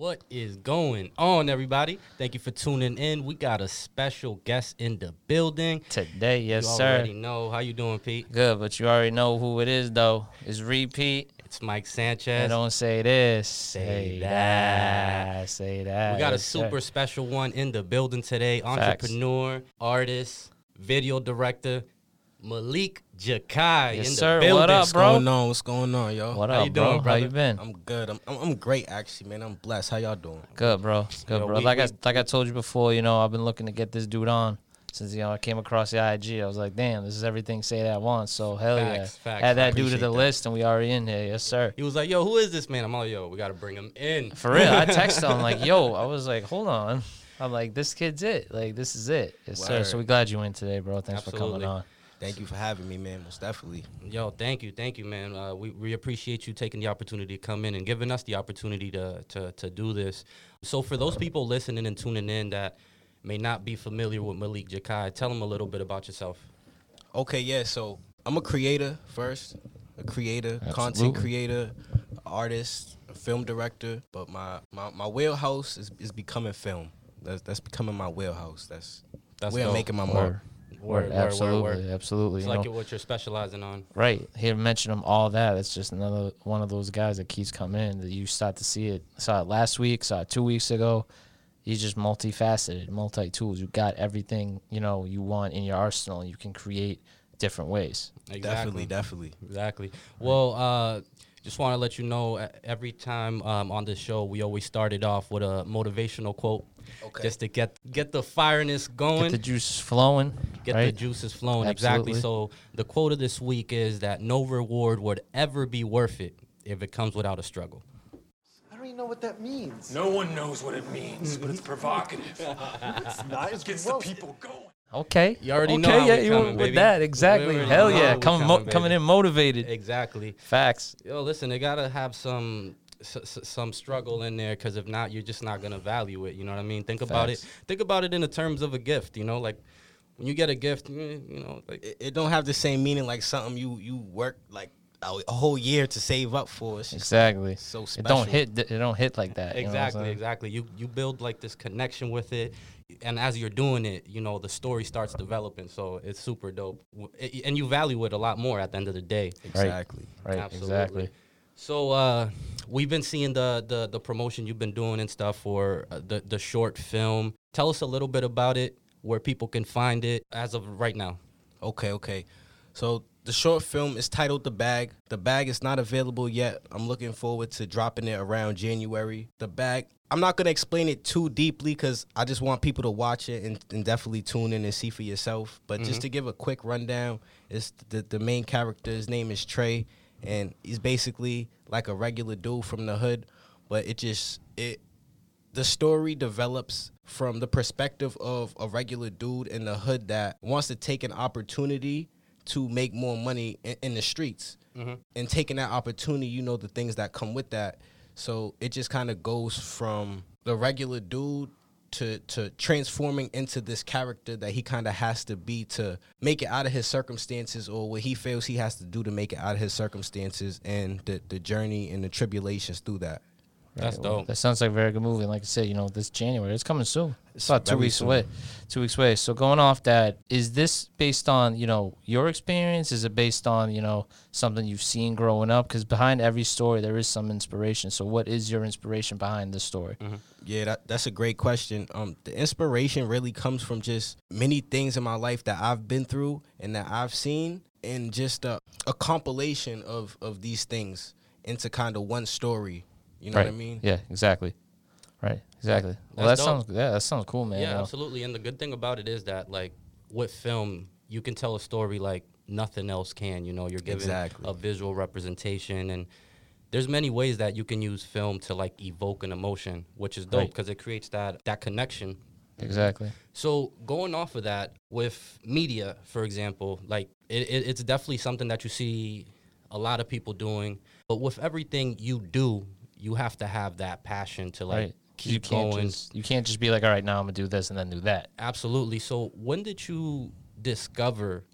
What is going on, everybody? Thank you for tuning in. We got a special guest in the building. Today, yes, sir. you sir. already know. How you doing, Pete? Good, but you already know who it is, though. It's repeat. It's Mike And Sanchez. don't say this. Say Say that. that. Say that. We got a Yes, sir. super special one in the building today. Facts. Entrepreneur, artist, video director, Malik Jakai Yes, in the sir. building. What up, What's bro? going on? What's going on, y'all? What How up, you bro? doing, How brother? you been? I'm good. I'm, I'm I'm great actually, man. I'm blessed. How y'all doing? Good, bro. Good, Yo, bro. we- like I like I told you before, you know, I've been looking to get this dude on since you know I came across the IG. I was like, damn, this is everything say that once. So hell Facts, yeah, facts. add that dude to the that. list, and we already in here. Yes, sir. He was like, "Yo, who is this man?" I'm like, "Yo, we got to bring him in." For real, I texted him like, "Yo," I was like, "Hold on." I'm like, "This kid's it. Like, this is it." Yes, sir. So we glad you in today, bro. Thanks for coming on. Thank you for having me, man. Most definitely. Yo, thank you, thank you, man. Uh, we we appreciate you taking the opportunity to come in and giving us the opportunity to to to do this. So for those people listening and tuning in that may not be familiar with Malik Jakai, tell them a little bit about yourself. Okay, yeah. So I'm a creator first, a creator, Absolutely. content creator, artist, a film director. But my my, my wheelhouse is, is becoming film. That's that's becoming my wheelhouse. That's That's where I'm making my mark. Word, Word, word, absolutely, word, word. absolutely. It's You like know, what you're specializing on. right here, mention him all that. It's just another one of those guys that keeps coming in. That you start to see it. Saw it last week. Saw it two weeks ago. He's just multifaceted, multi tools. You got everything you know you want in your arsenal. You can create different ways. Exactly. Definitely, definitely. Exactly. Well, uh, just want to let you know uh, every time um, on this show, we always started off with a motivational quote, Okay. just to get get the fireness going. Get the juice flowing. get the juices flowing. Exactly. So the quote of this week is that no reward would ever be worth it if it comes without a struggle. I don't even know what that means. No one knows what it means, but it's provocative. It's not. It's Gets well, the people going. Okay. You already okay, know how yeah, we you coming, went baby. with that exactly. We already Hell yeah, coming coming, mo- coming in motivated. Exactly. Facts. Yo, listen, they gotta have some s- s- some struggle in there because if not, you're just not gonna value it. You know what I mean? Think about it. Think about it in the terms of a gift. You know, like when you get a gift, you you know, like It, it don't have the same meaning like something you you work like a, a whole year to save up for. It's Exactly. so It don't hit. It don't hit like that. you know exactly, exactly. You you build like this connection with it, and as you're doing it, you know the story starts developing. So it's super dope, W- a- and you value it a lot more at the end of the day. exactly. Right. Absolutely. Exactly. So uh, we've been seeing the, the the promotion you've been doing and stuff for uh, the the short film. Tell us a little bit about it, where people can find it as of right now. Okay, okay. So the short film is titled The Bag. The Bag is not available yet. I'm looking forward to dropping it around January. The Bag, I'm not going to explain it too deeply because I just want people to watch it and, and definitely tune in and see for yourself. But just mm-hmm. to give a quick rundown, it's the, the main character, his name is Trey, and he's basically like a regular dude from the hood, but it just, it, the story develops from the perspective of a regular dude in the hood that wants to take an opportunity to make more money in, in the streets. Mm-hmm. And taking that opportunity, you know, the things that come with that. So it just kind of goes from the regular dude to to transforming into this character that he kind of has to be to make it out of his circumstances or what he feels he has to do to make it out of his circumstances and the, the journey and the tribulations through that. That's Right, dope. That sounds like a very good movie. And like I said, you know, this January, it's coming soon. It's about two weeks soon. away. Two weeks away. So going off that, is this based on you know your experience? Is it based on you know something you've seen growing up? Because behind every story, there is some inspiration. So what is your inspiration behind this story? Yeah, that, that's a great question. Um, the inspiration really comes from just many things in my life that I've been through and that I've seen, and just a, a compilation of of these things into kind of one story. You know right. what I mean? Yeah. Exactly. Right. Exactly. Well, That's that dope. sounds yeah, that sounds cool, man. yeah, you know? absolutely. And the good thing about it is that like with film, you can tell a story like nothing else can. You know, you're given Exactly. a visual representation and. There's many ways that you can use film to like evoke an emotion, which is dope Right. because it creates that that connection Exactly. So going off of that, with media, for example, like it, it, it's definitely something that you see a lot of people doing. But with everything you do, you have to have that passion to like right. 'Cause you keep can't going. just you can't just be like, all right, now I'm gonna do this and then do that. Absolutely. So when did you discover,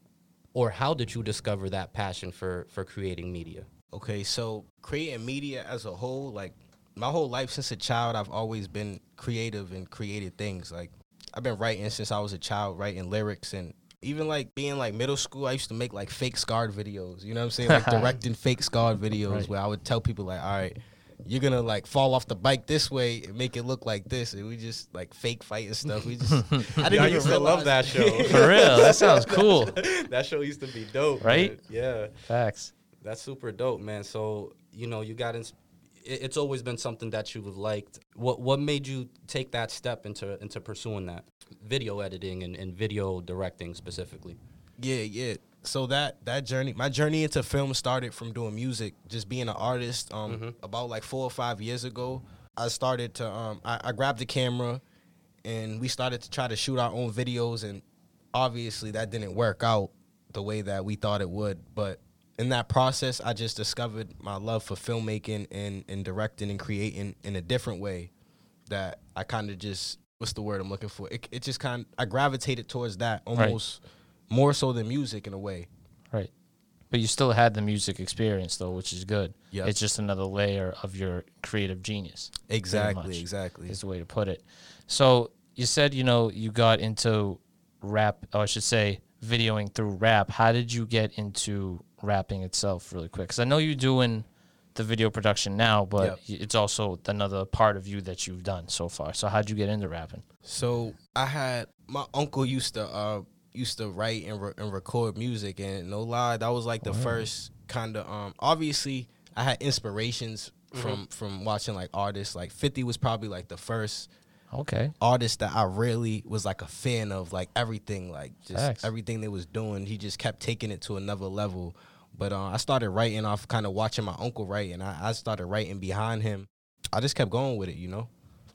or how did you discover that passion for for creating media? Okay, so creating media as a whole, like my whole life since a child, I've always been creative and created things. Like I've been writing since I was a child, writing lyrics and even like being like middle school, I used to make like fake scarred videos. You know what I'm saying? Like directing fake scarred videos Right. where I would tell people like, all right, you're gonna like fall off the bike this way and make it look like this, and we just like fake fight and stuff. We just I didn't Yeah, I even used to love that show. For real, that sounds cool. that show used to be dope, Right? man. Yeah. Facts. That's super dope, man. So you know, you got ins- it- It's always been something that you've liked. What What made you take that step into into pursuing that video editing and, and video directing specifically? Yeah, yeah. So that that journey, my journey into film started from doing music, just being an artist. Um, about like four or five years ago, I started to um, I, I grabbed the camera, and we started to try to shoot our own videos, and obviously that didn't work out the way that we thought it would. But in that process, I just discovered my love for filmmaking and and directing and creating in a different way that I kind of just what's the word I'm looking for? It, it just kind I gravitated towards that almost more so than music in a way. Right. But you still had the music experience though, which is good. Yeah. It's just another layer of your creative genius. Exactly, exactly. Is the way to put it. So you said, you know, you got into rap, or I should say, videoing through rap. How did you get into rapping itself, really quick? Because I know you're doing the video production now, but Yep. it's also another part of you that you've done so far. So how'd you get into rapping? So I had my uncle used to uh used to write and, re- and record music, and no lie, that was like the first kind of um. Obviously, I had inspirations from from watching like artists. Like Fifty was probably like the first Okay. artist that I really was like a fan of, like everything, like just Facts. everything they was doing. He just kept taking it to another level. But uh, I started writing off, kind of watching my uncle write, and I, I started writing behind him. I just kept going with it, you know.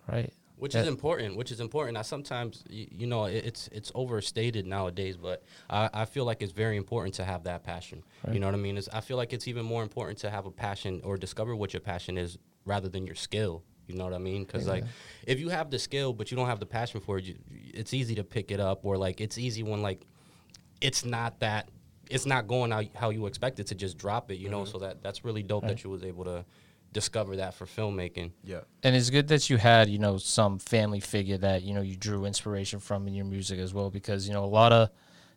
Right. Which Yeah. is important. Which is important. I sometimes, you, you know, it, it's it's overstated nowadays, but I, I feel like it's very important to have that passion. You know what I mean? It's, I feel like it's even more important to have a passion or discover what your passion is rather than your skill. You know what I mean? Because like, if you have the skill but you don't have the passion for it, you, it's easy to pick it up, or like it's easy when like it's not that it's not going how, how you expect it to just drop it. You know, mm-hmm. so that that's really dope that you was able to discover that for filmmaking. Yeah. And it's good that you had, you know, some family figure that, you know, you drew inspiration from in your music as well because, you know, a lot of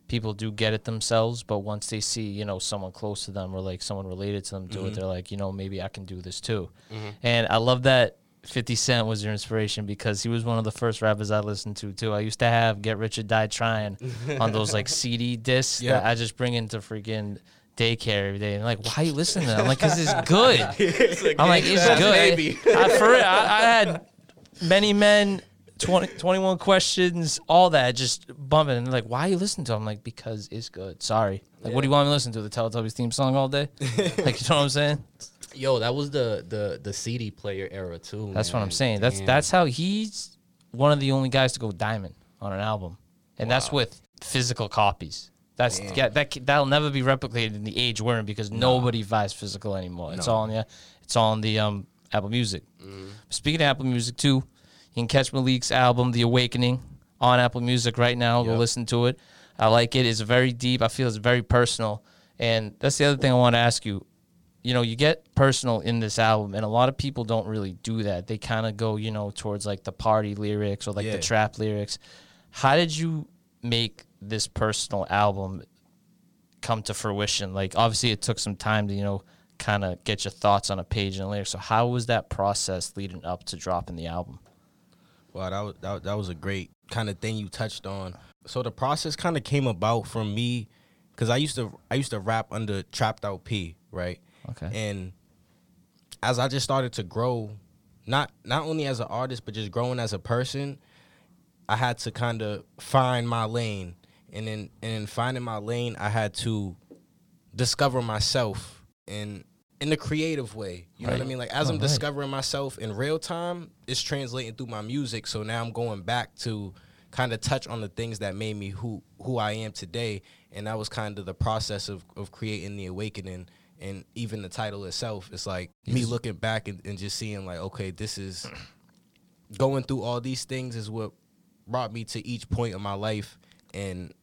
people do get it themselves, but once they see, you know, someone close to them or like someone related to them do it, mm-hmm. they're like, you know, maybe I can do this too. Mm-hmm. And I love that 50 Cent was your inspiration because he was one of the first rappers I listened to too. I used to have Get Rich or Die Trying on those like CD discs that I just bring into freaking daycare every day. And like, why are you listening to that? I'm like, because it's good. I'm like, it's That's good. baby. I, for real, I, I had many men, 20, 21 questions, all that just bumping. And like, why are you listening to it? I'm like, because it's good. Sorry. Like, what do you want me to listen to? The Teletubbies theme song all day? like, you know what I'm saying? Yo, that was the the the CD player era too. That's what I'm saying. That's Damn. that's how he's one of the only guys to go diamond on an album, and that's with physical copies. That's yeah, that that'll never be replicated in the age we're in because nobody buys physical anymore. It's all on the it's all on the um Apple Music. Speaking of Apple Music too, you can catch Malik's album The Awakening on Apple Music right now. Go listen to it. I like it. It's very deep. I feel it's very personal, and that's the other thing I want to ask you you know, you get personal in this album, and a lot of people don't really do that. They kind of go, you know, towards like the party lyrics or like the trap lyrics. How did you make this personal album come to fruition? Like, obviously, it took some time to, you know, kind of get your thoughts on a page and lyrics. So, how was that process leading up to dropping the album? Wow, that was that, that was a great kind of thing you touched on. So the process kind of came about from me because I used to I used to rap under Trapped Out P, right? Okay. And as I just started to grow, not not only as an artist but just growing as a person, I had to kind of find my lane, and then and in finding my lane, I had to discover myself in in a creative way. You know what I mean? Like as Oh, I'm right. discovering myself in real time, it's translating through my music. So now I'm going back to kind of touch on the things that made me who who I am today, and that was kind of the process of of creating the awakening. And even the title itself, it's like me looking back and, and just seeing like, okay, this is going through all these things is what brought me to each point of my life and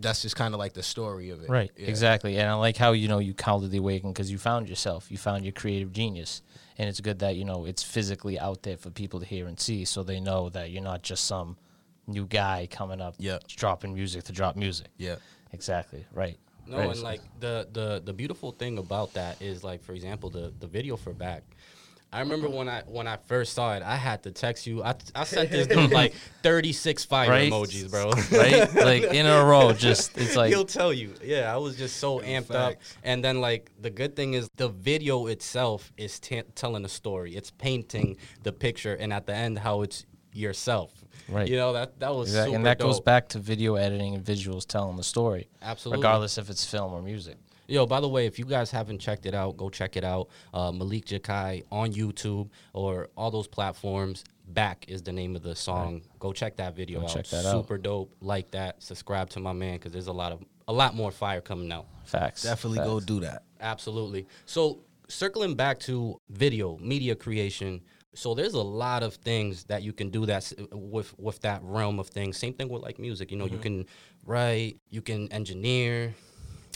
that's just kind of like the story of it. Right, Yeah. exactly. And I like how you know you called it the awakening because you found yourself, you found your creative genius, and it's good that you know it's physically out there for people to hear and see, so they know that you're not just some new guy coming up, Yeah. dropping music to drop music. Yeah. Exactly. Right. No, Right. and like the the the beautiful thing about that is like for example the the video for back. I remember when I when I first saw it, I had to text you. I, I sent this dude like 36 fire Right. emojis, bro. right, like in a row, just it's like He'll tell you. Yeah, I was just so amped up. And then like the good thing is the video itself is t- telling a story. It's painting the picture, and at the end, how it's yourself. Right. You know that that was Exactly, super and that goes back to video editing and visuals telling the story. Absolutely. Regardless if it's film or music. Yo, by the way, if you guys haven't checked it out, go check it out. Uh, Malik Jakai on YouTube or all those platforms. Back is the name of the song. Go check that video Go out. check that out. Super dope. Like that. Subscribe to my man because there's a lot of a lot more fire coming out. Facts. Definitely go do that. Absolutely. So circling back to video, media creation. So there's a lot of things that you can do that's with with that realm of things. Same thing with like music. You know, you can write, you can engineer.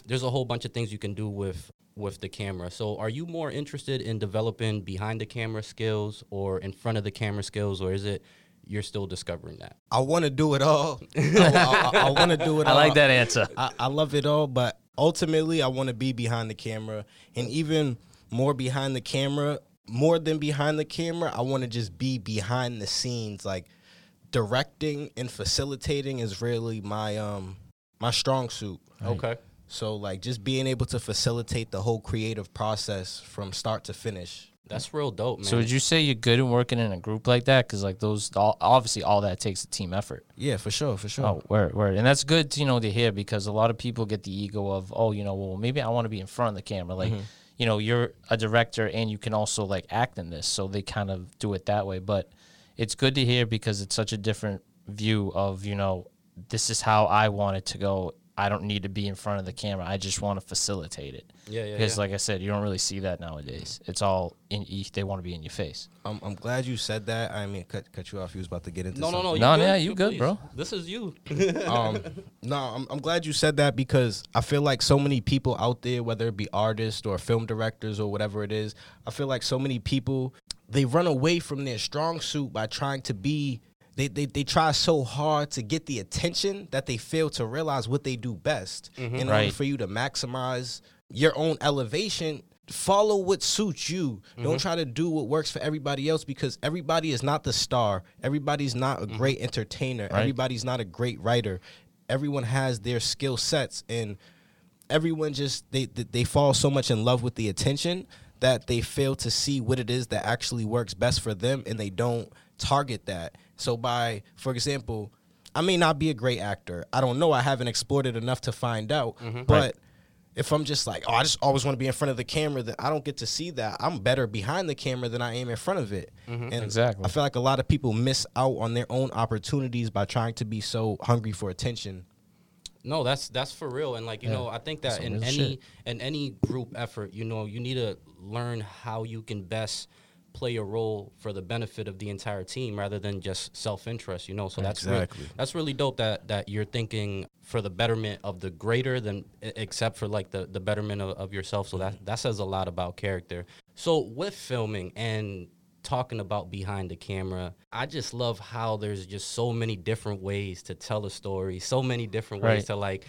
There's a whole bunch of things you can do with with the camera. So are you more interested in developing behind the camera skills or in front of the camera skills or is it you're still discovering that? I want to do it all. I, I, want to do it all I all. like that answer. I, I love it all, but ultimately, I want to be behind the camera, and even more behind the camera, more than behind the camera, I want to just be behind the scenes. Like directing and facilitating is really my um my strong suit. Okay. So like just being able to facilitate the whole creative process from start to finish. That's real dope, man. So would you say you're good at working in a group like that? Because like those, all, obviously, all that takes a team effort. Yeah, for sure, for sure. Oh, word, word, and that's good, to, you know, to hear because a lot of people get the ego of, oh, you know, well, maybe I want to be in front of the camera. Like, mm-hmm. you know, you're a director and you can also like act in this, so they kind of do it that way. But it's good to hear because it's such a different view of, you know, this is how I want it to go. I don't need to be in front of the camera. I just want to facilitate it. Yeah, yeah, Because, yeah. like I said, you don't really see that nowadays. It's all in. They want to be in your face. I'm, I'm glad you said that. I mean, cut cut you off. You was about to get into no, no, no. something. you No, good? yeah, you good, please. bro. This is you. um, no, I'm, I'm glad you said that because I feel like so many people out there, whether it be artists or film directors or whatever it is, I feel like so many people they run away from their strong suit by trying to be. They, they, they try so hard to get the attention that they fail to realize what they do best. Mm-hmm. In order for you to maximize your own elevation, follow what suits you. Don't mm-hmm. try to do what works for everybody else because everybody is not the star. Everybody's not a mm-hmm. great entertainer. Right. Everybody's not a great writer. Everyone has their skill sets and everyone just they they they fall so much in love with the attention that they fail to see what it is that actually works best for them and they don't target that. So by for example, I may not be a great actor. I don't know. I haven't explored it enough to find out. Mm-hmm. But if I'm just like, oh, I just always want to be in front of the camera, then I don't get to see that. I'm better behind the camera than I am in front of it. Mm-hmm. And Exactly. I feel like a lot of people miss out on their own opportunities by trying to be so hungry for attention. No, that's that's for real. And like you Yeah, know, I think that some in any shit. in any group effort, you know, you need to learn how you can best play a role for the benefit of the entire team rather than just self interest. You know, so that's Exactly. that's really dope that that you're thinking for the betterment of the greater than except for like the the betterment of, of yourself. So that that says a lot about character. So with filming and talking about behind the camera, I just love how there's just so many different ways to tell a story, so many different ways Right. to like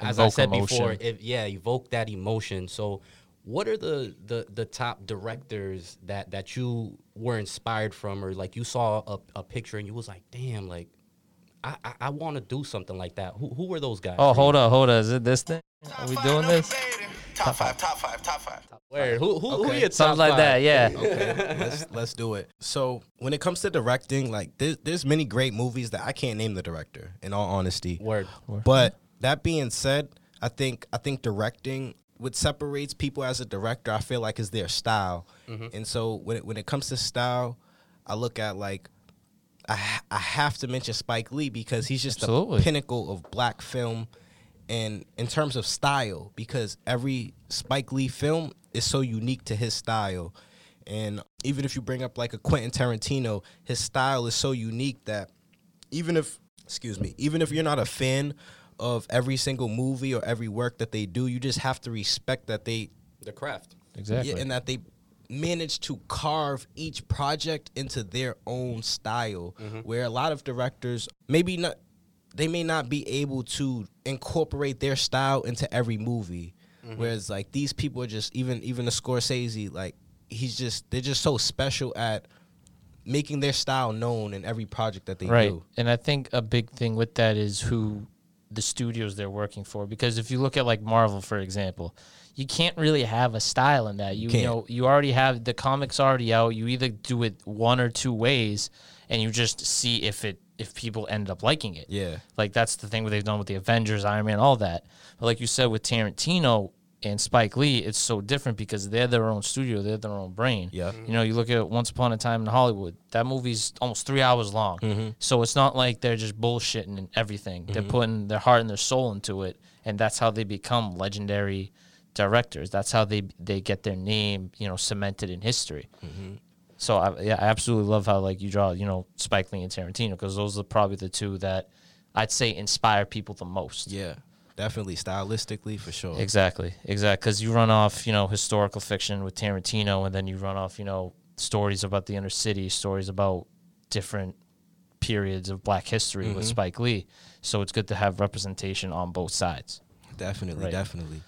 as I Evoke said before, emotion. if, yeah, evoke that emotion. So, what are the, the the top directors that that you were inspired from, or like you saw a, a picture and you was like, damn, like I I, I want to do something like that. Who who were those guys? Oh, hold up, hold up. Is it this thing? Are we doing this? Top five, top five, top five. Where who who, who Okay. your top Something like five? that, yeah. Okay, let's let's do it. So when it comes to directing, like there's there's many great movies that I can't name the director. In all honesty, Word. But that being said, I think I think directing what separates people as a director, I feel like is their style. Mm-hmm. And so when it, when it comes to style, I look at like I ha- I have to mention Spike Lee because he's just Absolutely. the pinnacle of black film and in terms of style because every Spike Lee film is so unique to his style. And even if you bring up like a Quentin Tarantino, his style is so unique that even if excuse me, even if you're not a fan of every single movie or every work that they do. You just have to respect that they The craft. Exactly. yeah, and that they manage to carve each project into their own style. Mm-hmm. Where a lot of directors maybe not they may not be able to incorporate their style into every movie. Mm-hmm. Whereas like these people are just even even the Scorsese, like he's just they're just so special at making their style known in every project that they right. do. And I think a big thing with that is who the studios they're working for. Because if you look at like Marvel, for example, you can't really have a style in that. You, you know, you already have the comics already out. You either do it one or two ways, and you just see if it if people end up liking it. Yeah. Like that's the thing what they've done with the Avengers, Iron Man, all that. But like you said with Tarantino and Spike Lee, it's so different because they're their own studio, they're their own brain. Yeah. You know, you look at Once Upon a Time in Hollywood. That movie's almost three hours long. Mm-hmm. So it's not like they're just bullshitting and everything. They're mm-hmm. putting their heart and their soul into it, and that's how they become legendary directors. That's how they they get their name, you know, cemented in history. Mm-hmm. So I, yeah, I absolutely love how like you draw, you know, Spike Lee and Tarantino because those are probably the two that I'd say inspire people the most. Yeah. Definitely stylistically for sure. Exactly, exactly. Because you run off, you know, historical fiction with Tarantino, and then you run off, you know, stories about the inner city, stories about different periods of Black history with mm-hmm. Spike Lee. So it's good to have representation on both sides. Definitely, Right. definitely.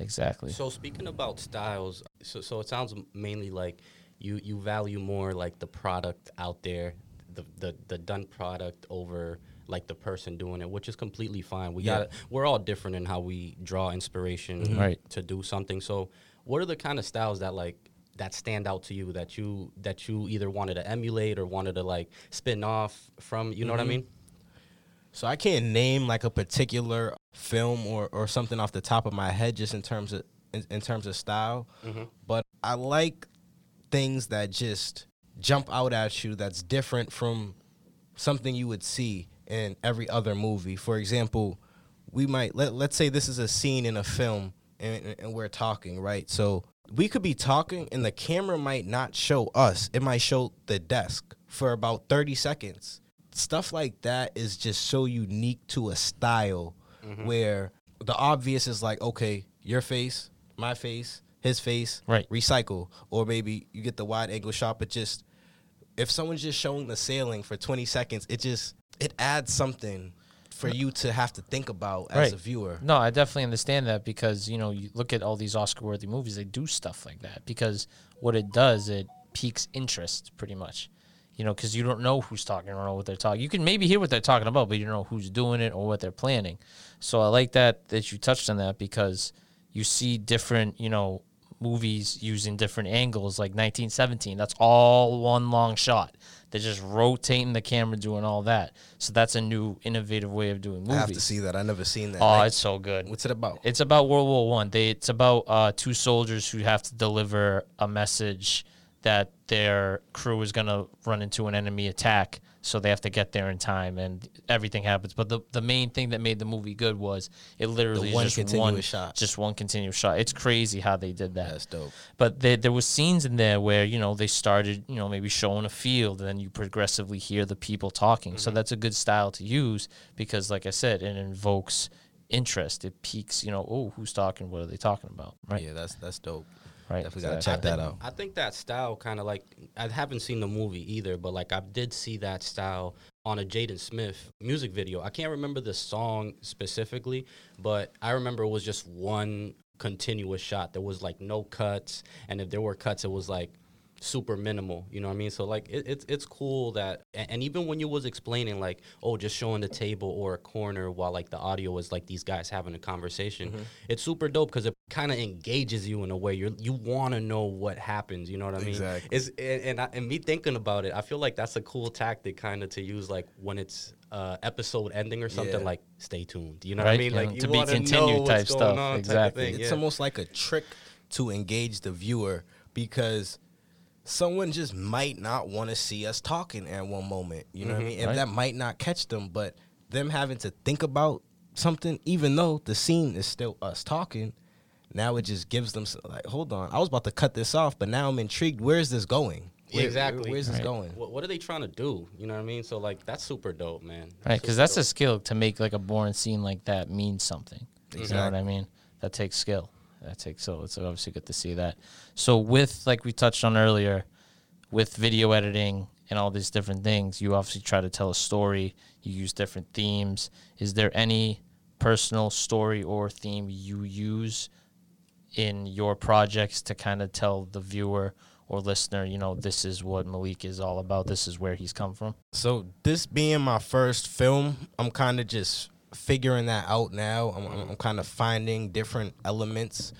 Exactly. So speaking about styles, so so it sounds mainly like you you value more like the product out there, the the, the done product over like the person doing it, which is completely fine. We Yeah. got we're all different in how we draw inspiration mm-hmm. Right. to do something. So what are the kind of styles that like that stand out to you that you that you either wanted to emulate or wanted to like spin off from, you know what I mm-hmm. mean? So I can't name like a particular film or, or something off the top of my head just in terms of in, in terms of style, mm-hmm. but I like things that just jump out at you that's different from something you would see in every other movie. For example, we might let let's say this is a scene in a film and, and we're talking, right? So we could be talking and the camera might not show us. It might show the desk for about 30 seconds. Stuff like that is just so unique to a style mm-hmm. where the obvious is like, okay, your face, my face, his face, Right. recycle. Or maybe you get the wide angle shot, but just if someone's just showing the sailing for 20 seconds, it just it adds something for you to have to think about as Right. a viewer. No, I definitely understand that because you know you look at all these Oscar-worthy movies, they do stuff like that because what it does, it piques interest pretty much. You know, because you don't know who's talking, or know what they're talking. You can maybe hear what they're talking about, but you don't know who's doing it or what they're planning. So I like that that you touched on that because you see different, you know, movies using different angles, like 1917. That's all one long shot. They're just rotating the camera, doing all that. So that's a new, innovative way of doing movies. I have to see that. I never seen that. Oh, Like, it's so good. what's it about? It's about World War One. They it's about uh, two soldiers who have to deliver a message that their crew is gonna run into an enemy attack, so they have to get there in time, and everything happens. But the the main thing that made the movie good was it literally one just one shot. just one continuous shot. It's crazy how they did that. That's dope. But there, there was scenes in there where you know they started you know maybe showing a field, and then you progressively hear the people talking. Mm-hmm. So that's a good style to use because, like I said, it invokes interest. It piques you know oh who's talking, what are they talking about, right? Yeah, that's that's dope. Right, Definitely gotta exactly. check that out. I think that style kind of like I haven't seen the movie either, but like I did see that style on a Jaden Smith music video. I can't remember the song specifically, but I remember it was just one continuous shot. There was like no cuts, and if there were cuts, it was like super minimal. You know what I mean? So like it, it's it's cool that and, and even when you was explaining like oh just showing the table or a corner while like the audio is like these guys having a conversation, it's super dope because it kind of engages you in a way you you want to know what happens. You know what I mean? Exactly. It's and and, I, and me thinking about it, I feel like that's a cool tactic kind of to use like when it's uh episode ending or something Yeah. like stay tuned. You know what I mean? yeah, Like you to be wanna continued type stuff. on type Exactly. thing, It's yeah. almost like a trick to engage the viewer because someone just might not want to see us talking at one moment. You know what I mm-hmm, mean? And Right. that might not catch them, but them having to think about something, even though the scene is still us talking, now it just gives them like, hold on, I was about to cut this off, but now I'm intrigued. Where is this going? Where- exactly. Where's this Right. going? What, what are they trying to do? You know what I mean? So like that's super dope, man. Right, because Super that's a skill to make like a boring scene like that mean something. You know what I mean? That takes skill. That takes so it's obviously good to see that. So with like we touched on earlier, with video editing and all these different things, you obviously try to tell a story. You use different themes. Is there any personal story or theme you use in your projects to kind of tell the viewer or listener, you know, this is what Malik is all about. This is where he's come from. So this being my first film, I'm kind of just figuring that out now. I'm, I'm, I'm kind of finding different elements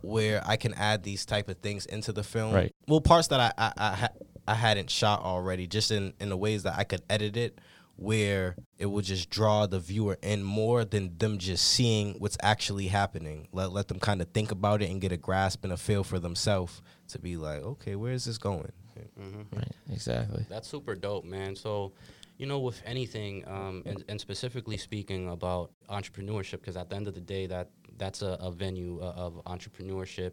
where I can add these type of things into the film. Right. Well, parts that I I, I, ha- I hadn't shot already, just in in the ways that I could edit it, where it would just draw the viewer in more than them just seeing what's actually happening. Let let them kind of think about it and get a grasp and a feel for themselves to be like, okay, where is this going? Mm-hmm. Right, exactly. That's super dope, man. So, you know, with anything, um, and, and specifically speaking about entrepreneurship, because at the end of the day, that that's a, a venue uh, of entrepreneurship,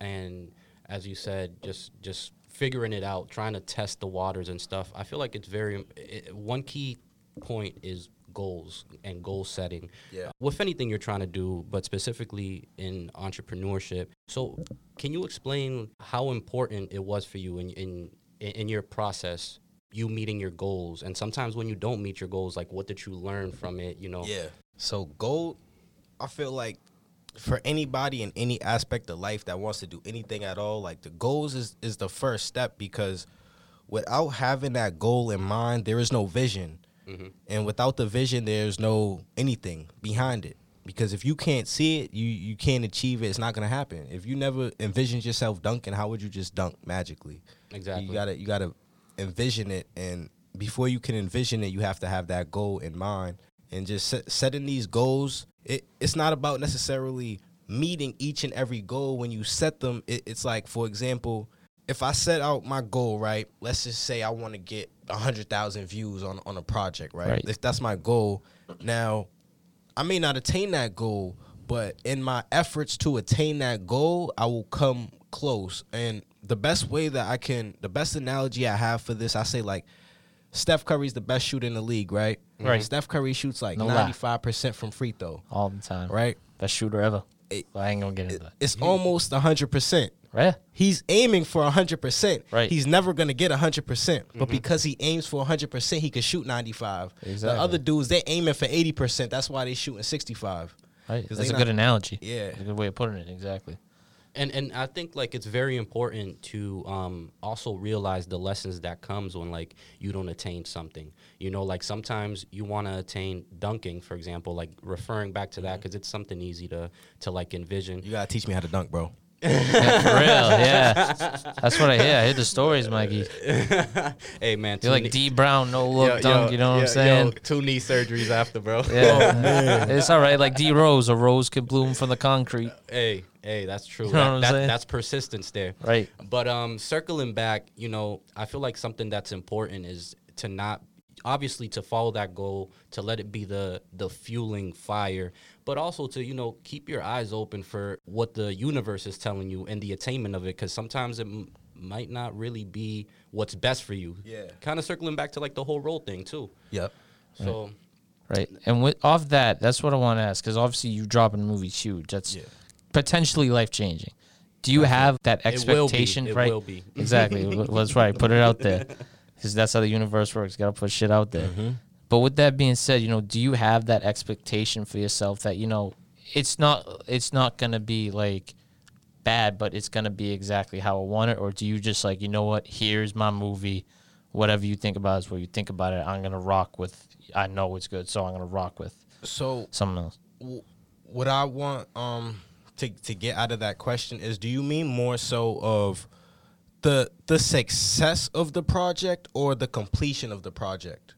and as you said, just just figuring it out, trying to test the waters and stuff. I feel like it's very it, one key point is goals and goal setting. Yeah. With anything you're trying to do, but specifically in entrepreneurship. So, can you explain how important it was for you in in in your process? You meeting your goals, and sometimes when you don't meet your goals, like what did you learn from it? You know, Yeah. So goal, I feel like for anybody in any aspect of life that wants to do anything at all, like the goals is is the first step because without having that goal in mind, there is no vision. Mm-hmm. And without the vision, there's no anything behind it. Because if you can't see it, you you can't achieve it. It's not gonna happen. If you never envisioned yourself dunking, how would you just dunk magically? Exactly. You gotta you gotta envision it, and before you can envision it, you have to have that goal in mind. And just set, setting these goals, it, it's not about necessarily meeting each and every goal. When you set them, it, it's like, for example, if I set out my goal, right? Let's just say I want to get hundred thousand views on on a project, right? Right. If that's my goal, now I may not attain that goal, but in my efforts to attain that goal, I will come close. And the best way that I can, the best analogy I have for this, I say like, Steph Curry's the best shooter in the league, right? Right. Steph Curry shoots like No lie. ninety five percent from free throw, all the time. right? Best shooter ever. It- well, I ain't gonna get into that. It's almost hundred percent. Right? He's aiming for 100%. Right. He's never going to get 100%. But mm-hmm. because he aims for 100%, he can shoot 95. Exactly. The other dudes, they aiming for 80%. That's why they shooting 65. Right. 'Cause That's they a good analogy. Yeah. That's a good way of putting it. Exactly. and and I think like it's very important to um, also realize the lessons that comes when like you don't attain something. You know, like sometimes you want to attain dunking, for example, like referring back to that because it's something easy to to like envision. You got to teach me how to dunk, bro. Yeah, for real. Yeah. That's what I hear. I hear the stories, Mikey. hey man, You're like knee- D Brown, no look Yo, dunk. yo, you know what yo, I'm saying? yo, two knee surgeries after, bro. Yeah. It's all right. Like D Rose, a rose could bloom from the concrete. Hey, hey, that's true. You know That- what I'm that- saying? that's persistence there. Right. But um, circling back, you know, I feel like something that's important is to not obviously to follow that goal, to let it be the the fueling fire, but also to you know keep your eyes open for what the universe is telling you and the attainment of it, because sometimes it m- might not really be what's best for you. Yeah. Kind of circling back to like the whole role thing too. Yep. So Right. And with off that, that's what I want to ask because obviously you dropping a movie's huge. That's Yeah. potentially life changing. Do you have that It will be. expectation? It right. will be. Exactly. That's right. Put it out there because that's how the universe works. Got to put shit out there. Mm-hmm. But with that being said, you know, do you have that expectation for yourself that you know it's not it's not gonna be like bad, but it's gonna be exactly how I want it, or do you just like you know what? Here's my movie. Whatever you think about is what you think about it. I'm gonna rock with. I know it's good, so I'm gonna rock with So something else. w- what I want um to to get out of that question is do you mean more so of the the success of the project or the completion of the project?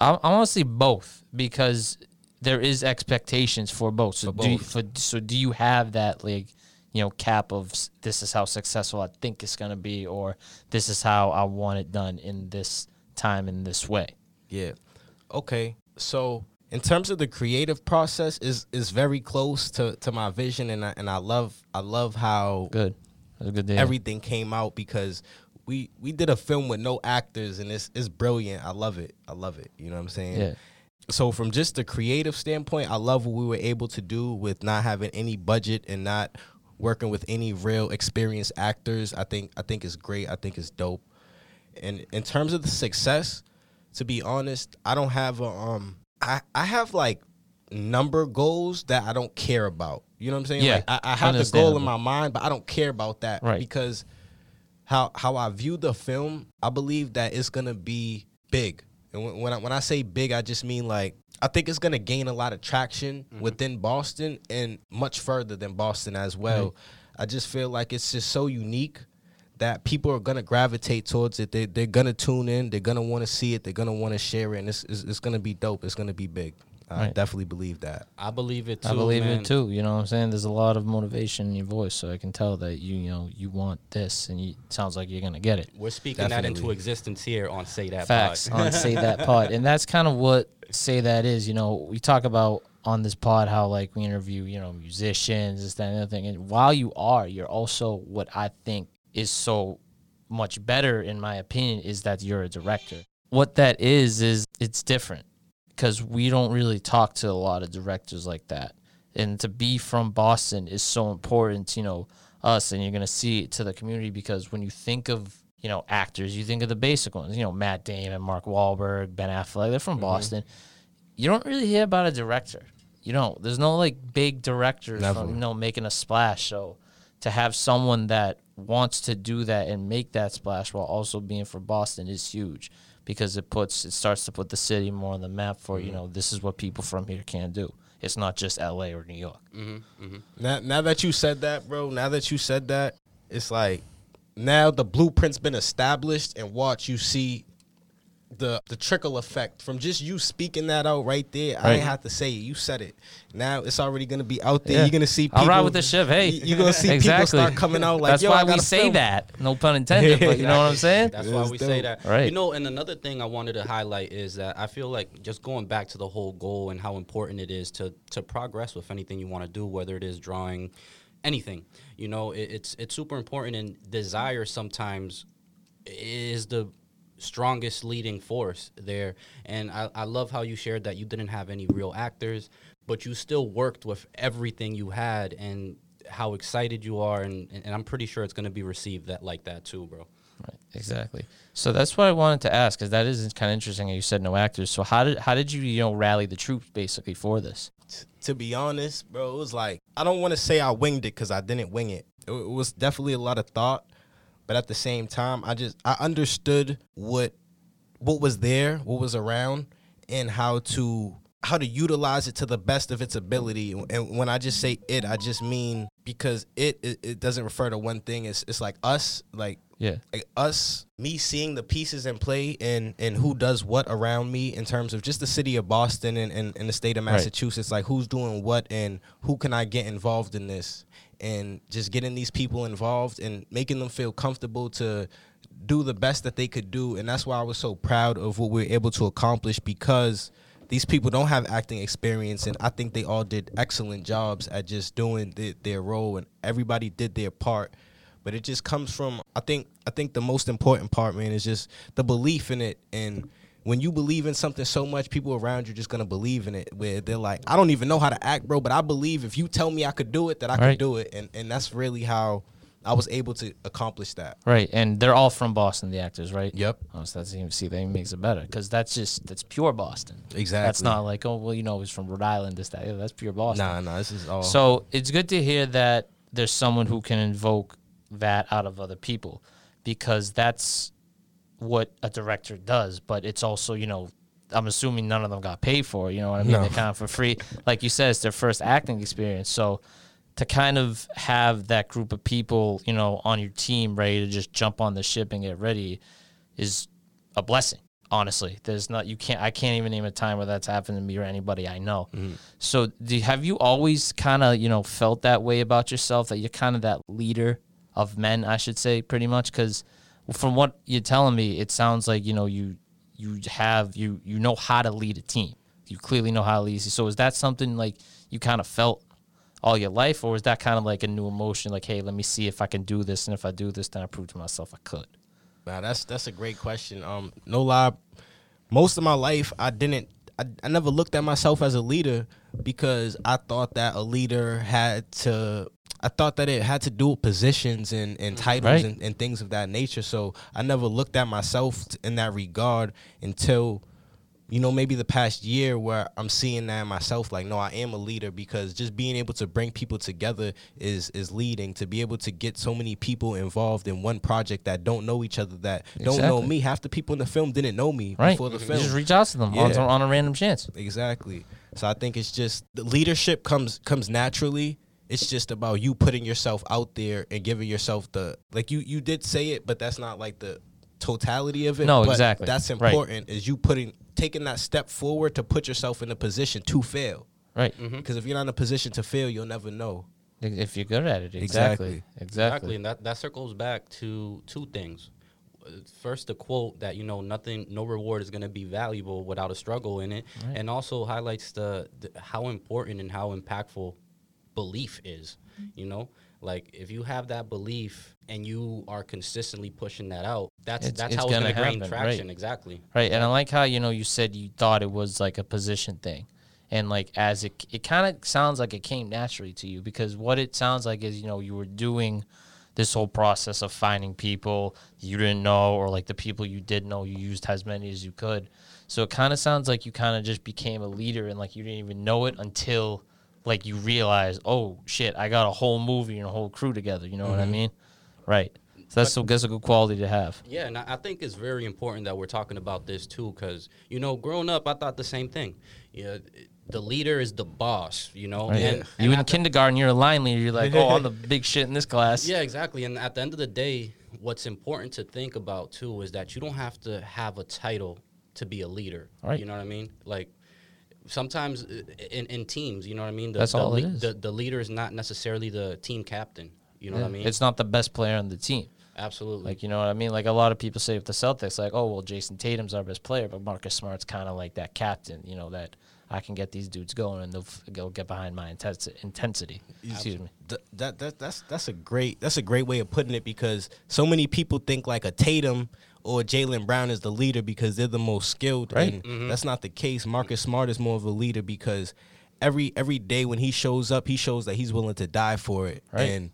I, I want to see both because there is expectations for both. So For do you, for, so do you have that like you know cap of this is how successful I think it's gonna be, or this is how I want it done in this time in this way? Yeah. Okay. So in terms of the creative process is is very close to, to my vision and I, and I love I love how Good, everything came out because we we did a film with no actors, and it's it's brilliant. I love it. I love it. You know what I'm saying? Yeah. So from just the creative standpoint, I love what we were able to do with not having any budget and not working with any real experienced actors. I think I think it's great. I think it's dope. And in terms of the success, to be honest, I don't have a um I, I have like number goals that I don't care about. You know what I'm saying? Yeah, Like I, I have the goal in my mind, but I don't care about that. Right. Because how how I view the film, I believe that it's gonna be big. And when when I, when I say big, I just mean like I think it's gonna gain a lot of traction mm-hmm. within Boston and much further than Boston as well. I just feel like it's just so unique that people are gonna gravitate towards it. They they're gonna tune in. They're gonna want to see it. They're gonna want to share it. And it's, it's it's gonna be dope. It's gonna be big. I Right. definitely believe that. I believe it too. I believe man. it too. You know what I'm saying? There's a lot of motivation in your voice, so I can tell that you you know you want this, and you, it sounds like you're gonna get it. We're speaking that into existence here on Say That Facts Pod. on say that pod, and that's kind of what say that is. You know, we talk about on this pod how like we interview you know musicians, this that and the other thing, and while you are, you're also what I think is so much better in my opinion is that you're a director. What that is is it's different because we don't really talk to a lot of directors like that. And to be from Boston is so important, you know, us, and you're gonna see it to the community because when you think of you know actors, you think of the basic ones, you know, Matt Damon, Mark Wahlberg, Ben Affleck, they're from mm-hmm. Boston. You don't really hear about a director. You know, there's no like big directors Never. from you know making a splash. So to have someone that wants to do that and make that splash while also being from Boston is huge because it puts it starts to put the city more on the map for you mm-hmm. know this is what people from here can do. It's not just L.A. or New York. Mm-hmm, mm-hmm. Now, now that you said that, bro, now that you said that, it's like now the blueprint's been established, and watch you see the the trickle effect from just you speaking that out right there. I Right. ain't have to say it. You said it. Now it's already gonna be out there. Yeah. You're gonna see. People, I'll ride with the ship. Hey, you- you're gonna see exactly. people start coming out like. That's Yo, why I we say film. that. No pun intended. But you know what I'm saying? That's why It's we say that. Right. You know, and another thing I wanted to highlight is that I feel like just going back to the whole goal and how important it is to to progress with anything you want to do, whether it is drawing, anything. You know, it, it's it's super important, and desire sometimes is the strongest leading force there. And I, I love how you shared that you didn't have any real actors, but you still worked with everything you had and how excited you are and, and I'm pretty sure it's gonna be received that like that too, bro. Right, exactly. So that's what I wanted to ask because that is kind of interesting. You said no actors. So how did how did you you know rally the troops basically for this? to be honest, bro, it was like I don't want to say I winged it because I didn't wing it. it. It was definitely a lot of thought, but at the same time, I just I understood what what was there, what was around, and how to how to utilize it to the best of its ability. And when I just say it, I just mean because it it, it doesn't refer to one thing. It's it's like us, like Yeah. like us, me seeing the pieces in play and and who does what around me in terms of just the city of Boston and, and, and the state of Right. Massachusetts, like who's doing what and who can I get involved in this and just getting these people involved and making them feel comfortable to do the best that they could do. And that's why I was so proud of what we were able to accomplish because these people don't have acting experience and I think they all did excellent jobs at just doing the, their role and everybody did their part but it just comes from I think I think the most important part, man, is just the belief in it. And when you believe in something so much, people around you just gonna believe in it. Where they're like, I don't even know how to act, bro, but I believe if you tell me I could do it, that I Right. could do it. And and that's really how I was able to accomplish that. Right, and they're all from Boston, the actors, right? Yep. Oh, so that's even see that even makes it better because that's just that's pure Boston. Exactly. That's not like oh well you know he's from Rhode Island this that yeah, that's pure Boston. Nah, nah, this is all. So it's good to hear that there's someone who can invoke that out of other people because that's what a director does. But it's also, you know, I'm assuming none of them got paid for it. You know what I mean? No. They're kind of for free. Like you said, it's their first acting experience. So to kind of have that group of people, you know, on your team ready to just jump on the ship and get ready is a blessing. Honestly, there's not you can't I can't even name a time where that's happened to me or anybody I know. Mm-hmm. So, do, have you always kind of you know felt that way about yourself that you're kind of that leader of men, I should say, pretty much? Because from what you're telling me, it sounds like you know you you have you you know how to lead a team. You clearly know how to lead. So, is that something like you kind of felt all your life, or is that kind of like a new emotion? Like, hey, let me see if I can do this, and if I do this, then I prove to myself I could. Wow, that's that's a great question. Um, no lie, most of my life I didn't. I, I never looked at myself as a leader because I thought that a leader had to. I thought that it had to do with positions and, and mm, titles Right. and, and things of that nature. So I never looked at myself in that regard until, you know, maybe the past year where I'm seeing that myself. Like, no, I am a leader because just being able to bring people together is is leading. To be able to get so many people involved in one project that don't know each other, that don't know me. Half the people in the film didn't know me Right. before the You film. just reach out to them on, on a random chance. Exactly. So I think it's just the leadership comes comes naturally. It's just about you putting yourself out there and giving yourself the like you you did say it, but that's not like the totality of it. No, but exactly. That's Right. important is you putting taking that step forward to put yourself in a position to fail. Right. Because if you're not in a position to fail, you'll never know. If you're good at it. Exactly. Exactly. Exactly. Exactly, and that, that circles back to two things. Uh, First, the quote that you know nothing, no reward is going to be valuable without a struggle in it, and also highlights the, the how important and how impactful belief is. You know, like if you have that belief and you are consistently pushing that out, that's It's- that's it's how it's going gonna to gain traction. right. Exactly. Right. And I like how, you know, you said you thought it was like a position thing. And like as it it kind of sounds like it came naturally to you because what it sounds like is, you know, you were doing this whole process of finding people you didn't know or like the people you did know you used as many as you could. So it kind of sounds like you kind of just became a leader and like you didn't even know it until like you realize, "Oh shit, I got a whole movie and a whole crew together." You know what I mm-hmm. mean? Right. So that's, a, that's a good quality to have. Yeah, and I I think it's very important that we're talking about this too, because you know, growing up, I thought the same thing. Yeah, the leader is the boss. You know, Right. and, you and in at the- kindergarten, you're a line leader. You're like, oh, I'm the big shit in this class. Yeah, exactly. And at the end of the day, what's important to think about too is that you don't have to have a title to be a leader. Right. You know what I mean? Like sometimes uh, in, in teams, you know what I mean? The, That's the, all it lea- is. The, the leader is not necessarily the team captain. You know Yeah. what I mean? It's not the best player on the team. Absolutely. Like, you know what I mean? Like, a lot of people say with the Celtics, like, oh, well, Jayson Tatum's our best player, but Marcus Smart's kind of like that captain, you know, that I can get these dudes going and they'll, f- they'll get behind my intensi- intensity. Excuse me. Th- that that that's that's a great that's a great way of putting it because so many people think like a Tatum or Jaylen Brown is the leader because they're the most skilled, Right. and that's not the case. Marcus Smart is more of a leader because every every day when he shows up, he shows that he's willing to die for it, Right. and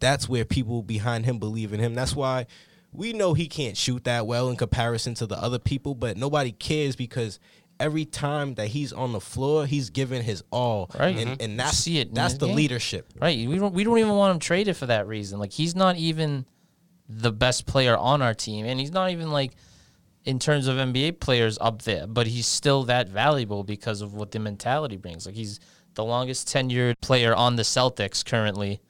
that's where people behind him believe in him. That's why we know he can't shoot that well in comparison to the other people, but nobody cares because. Every time that he's on the floor, he's giving his all, Right. And, Mhm. and that's see it that's the game. leadership. Right. We don't, we don't even want him traded for that reason. Like, he's not even the best player on our team, and he's not even like in terms of NBA players up there, but he's still that valuable because of what the mentality brings. Like he's the longest tenured player on the Celtics currently.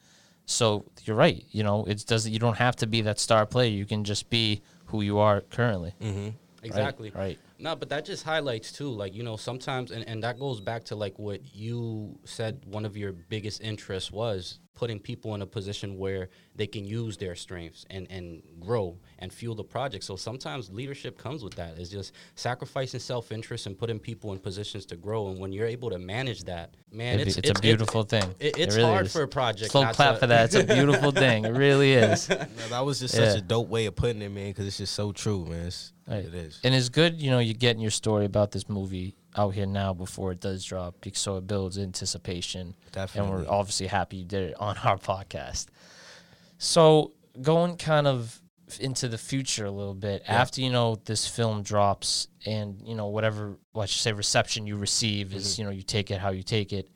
So you're right. You know, it doesn't. You don't have to be that star player. You can just be who you are currently. Mm-hmm. Exactly. right. No, but that just highlights too, like, you know, sometimes, and, and that goes back to like what you said one of your biggest interests was putting people in a position where they can use their strengths and, and grow and fuel the project. So sometimes leadership comes with that. It's just sacrificing self interest and putting people in positions to grow. And when you're able to manage that, man, it's, it's, it's a beautiful thing. it- It it's really hard is. for a project. Slow clap to- for that. It's a beautiful thing. It really is. No, that was just Yeah. such a dope way of putting it, man, because it's just so true, man. It's, Right. It is. And it's good, you know, you're getting your story about this movie out here now before it does drop, so it builds anticipation. Definitely. And we're obviously happy you did it on our podcast. So going kind of into the future a little bit, after you know this film drops and you know whatever what you say reception you receive is Mm-hmm. you know you take it how you take it.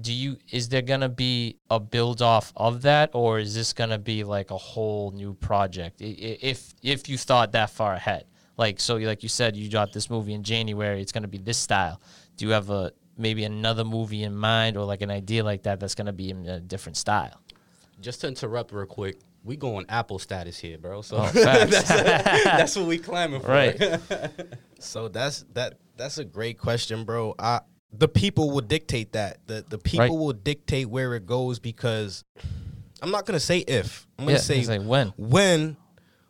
Do you is there gonna be a build off of that, or is this gonna be like a whole new project? I- i- If if you thought that far ahead, like so, like you said, you got this movie in January. It's gonna be this style. Do you have a maybe another movie in mind, or like an idea like that that's gonna be in a different style? Just to interrupt real quick, we going Apple status here, bro. So Oh, facts. that's what we climbing for. right. So that's that. That's a great question, bro. I the people will dictate that. The the people Right. will dictate where it goes because I'm not gonna say if. I'm gonna Yeah, say like when. when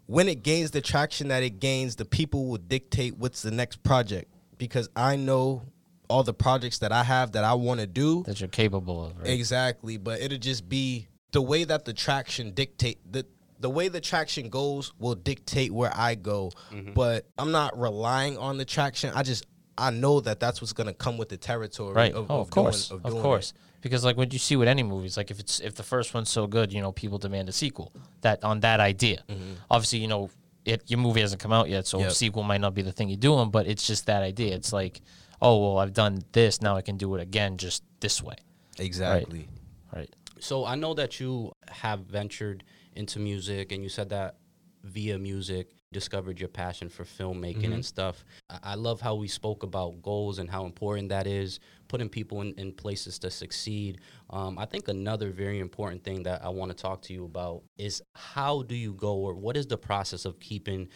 when it gains the traction that it gains, the people will dictate what's the next project because I know all the projects that I have that I want to do. that you're capable of. Right? Exactly, but it'll just be the way that the traction dictate the the way the traction goes will dictate where I go, Mm-hmm. but I'm not relying on the traction. I just I know that that's what's gonna come with the territory. right Of, oh of of course doing, of, doing course it. Because like what you see with any movies like if it's if the first one's so good you know people demand a sequel that on that idea. Mm-hmm. Obviously you know it your movie hasn't come out yet so Yep. a sequel might not be the thing you're doing but it's just that idea. It's like oh well i've done this now i can do it again just this way. Exactly. right. So I know that you have ventured into music, and you said that via music discovered your passion for filmmaking and stuff. I, I love how we spoke about goals and how important that is, putting people in, in places to succeed. Um, I think another very important thing that I want to talk to you about is how do you go, or what is the process of keeping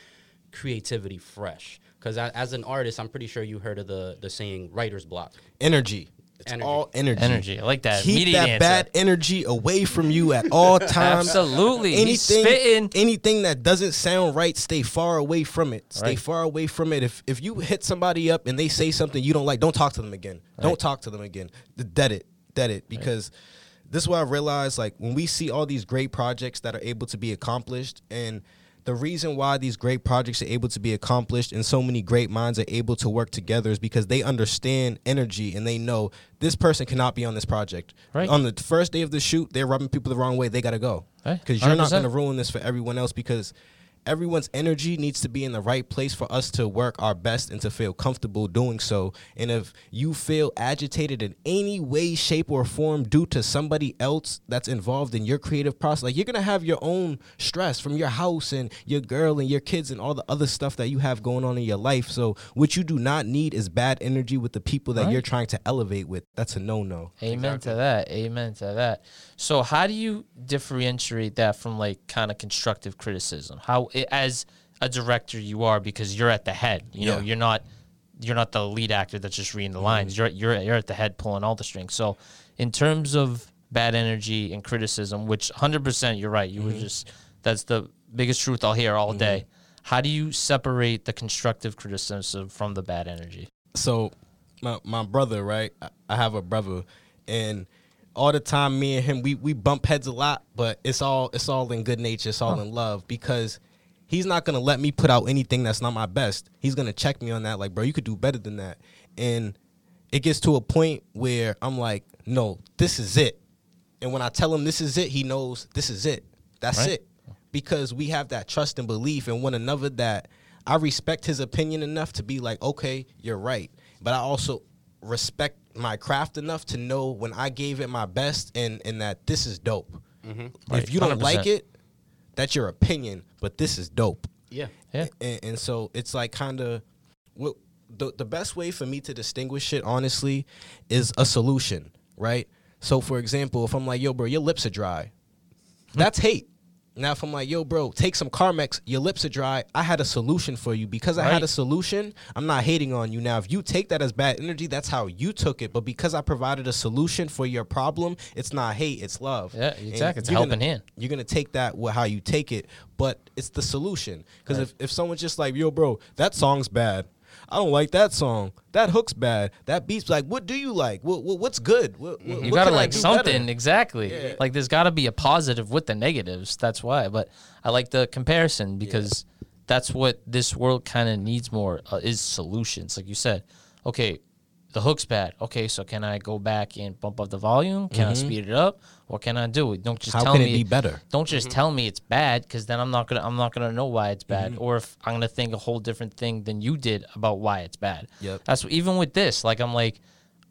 creativity fresh? Because as an artist, I'm pretty sure you heard of the the saying "writer's block." Energy. It's Energy. all energy. energy i like that Keep Immediate that answer. bad energy away from you at all times. Absolutely. He's spitting. anything that doesn't sound right, stay far away from it. Stay Right. far away from it. If if you hit somebody up and they say something you don't like, don't talk to them again. Don't talk to them again. D- Dead it. Dead it. Because this is what I realized. Like when we see all these great projects that are able to be accomplished and the reason why these great projects are able to be accomplished and so many great minds are able to work together is because they understand energy and they know this person cannot be on this project. Right. On the first day of the shoot, they're rubbing people the wrong way. They got to go. Right. Because you're not going to ruin this for everyone else because everyone's energy needs to be in the right place for us to work our best and to feel comfortable doing so. And if you feel agitated in any way, shape, or form due to somebody else that's involved in your creative process, like you're gonna have your own stress from your house and your girl and your kids and all the other stuff that you have going on in your life. So what you do not need is bad energy with the people that Right. you're trying to elevate with. That's a no no. Amen to that. Amen to that. So, how do you differentiate that from like kind of constructive criticism? How, as a director, you are because you're at the head. You know, you're not you're not the lead actor that's just reading the lines. You're you're you're at the head pulling all the strings. So, in terms of bad energy and criticism, which 100% you're right. You were mm-hmm. just that's the biggest truth I'll hear all mm-hmm. day. How do you separate the constructive criticism from the bad energy? so my my brother, right? I- I have a brother, and all the time, me and him, we we bump heads a lot, but it's all it's all in good nature, it's all in love because he's not gonna let me put out anything that's not my best. He's gonna check me on that, like, bro, you could do better than that, and it gets to a point where I'm like, no, this is it, and when I tell him this is it, he knows this is it. That's Right. it because we have that trust and belief in one another that I respect his opinion enough to be like, okay, you're right. But I also respect my craft enough to know when I gave it my best and, and that this is dope. Right, If you don't 100%. like it, that's your opinion, but this is dope. Yeah. Yeah. And, and so it's like kind of well, the the best way for me to distinguish it honestly is a solution, right? So for example, if I'm like, "Yo, bro, your lips are dry," hmm. that's hate. Now, if I'm like, "Yo, bro, take some Carmex, your lips are dry," I had a solution for you because I had a solution. I'm not hating on you. Now, if you take that as bad energy, that's how you took it. But because I provided a solution for your problem, it's not hate, it's love. Yeah, exactly. It's helping gonna- hand. you're gonna take that with how you take it, but it's the solution. Because if, if someone's just like, yo, bro, that song's bad. I don't like that song. That hook's bad. That beat's like, what do you like? What, what what's good? What, what, You gotta like something better? exactly. Yeah. Like there's gotta be a positive with the negatives. That's why. But I like the comparison because that's what this world kind of needs more uh, is solutions. Like you said, okay, the hook's bad. Okay, so can I go back and bump up the volume? Can I speed it up? What can I do? Don't just Mm-hmm. How tell can it me be better? Don't just tell me it's bad because then I'm not gonna I'm not gonna know why it's bad, Mm-hmm. or if I'm gonna think a whole different thing than you did about why it's bad. Yep. That's even with this. Like I'm like,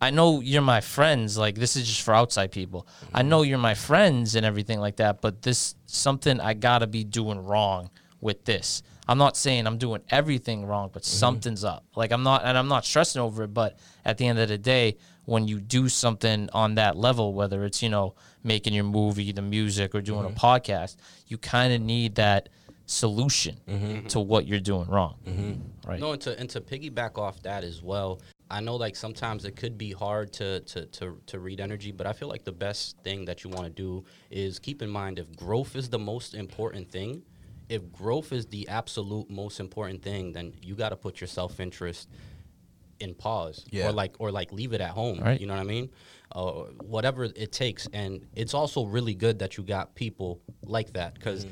I know you're my friends. Like this is just for outside people. I know you're my friends and everything like that. But this something I gotta be doing wrong with this. I'm not saying I'm doing everything wrong, but something's up. Like I'm not, and I'm not stressing over it. But at the end of the day, when you do something on that level, whether it's you know making your movie, the music, or doing a mm-hmm. podcast, you kind of need that solution mm-hmm. to what you're doing wrong. Mm-hmm. Right. No, and to and to piggyback off that as well, I know like sometimes it could be hard to to to, to read energy, but I feel like the best thing that you want to do is keep in mind if growth is the most important thing, if growth is the absolute most important thing, then you got to put your self interest in pause Yeah. or like or like leave it at home. Right. You know what I mean? Uh, whatever it takes, and it's also really good that you got people like that because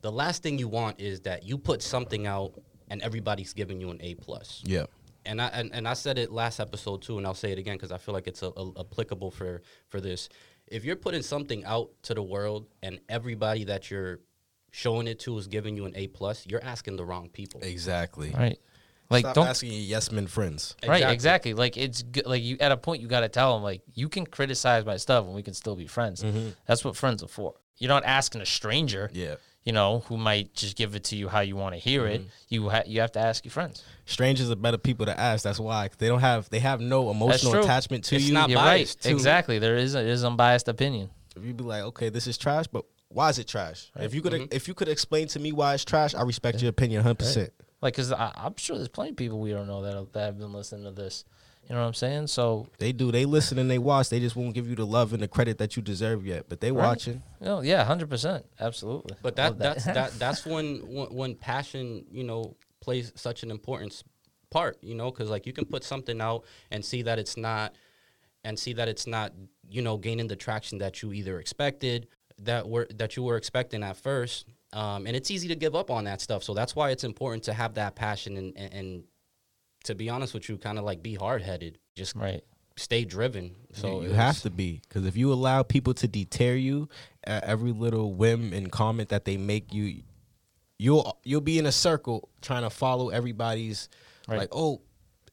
the last thing you want is that you put something out and everybody's giving you an A plus. Yeah. And I and, and I said it last episode too, and I'll say it again because I feel like it's a, a- applicable for for this. If you're putting something out to the world and everybody that you're showing it to is giving you an A plus, you're asking the wrong people. Exactly. Right. Like Stop don't asking your yes men friends. Right, exactly. Like it's good. Like you at a point you got to tell them like you can criticize my stuff and we can still be friends. That's what friends are for. You're not asking a stranger. Mm-hmm. Yeah. You know who might just give it to you how you want to hear it. Mm-hmm. You ha- you have to ask your friends. Strangers are better people to ask. That's why they don't have they have no emotional attachment to It's you. not You're biased, right. too. Exactly. There is a, it is unbiased opinion. If you be like, okay, this is trash, but why is it trash? If you could Mm-hmm. if you could explain to me why it's trash, I respect your opinion 100. percent Like, cause I, I'm sure there's plenty of people we don't know that that have been listening to this. You know what I'm saying? So, They do. They listen and they watch. They just won't give you the love and the credit that you deserve yet. But they Right. watching. Oh yeah, hundred percent, absolutely. But that, Love that's that that's when, when when passion you know plays such an important part. You know, because like you can put something out and see that it's not, and see that it's not you know gaining the traction that you either expected that were that you were expecting at first. Um, and it's easy to give up on that stuff. So that's why it's important to have that passion and and, and to be honest with you, kind of like be hard headed. Just right. stay driven. So you it's- have to be because if you allow people to deter you at every little whim and comment that they make you, you'll you'll be in a circle trying to follow everybody's Right. like oh,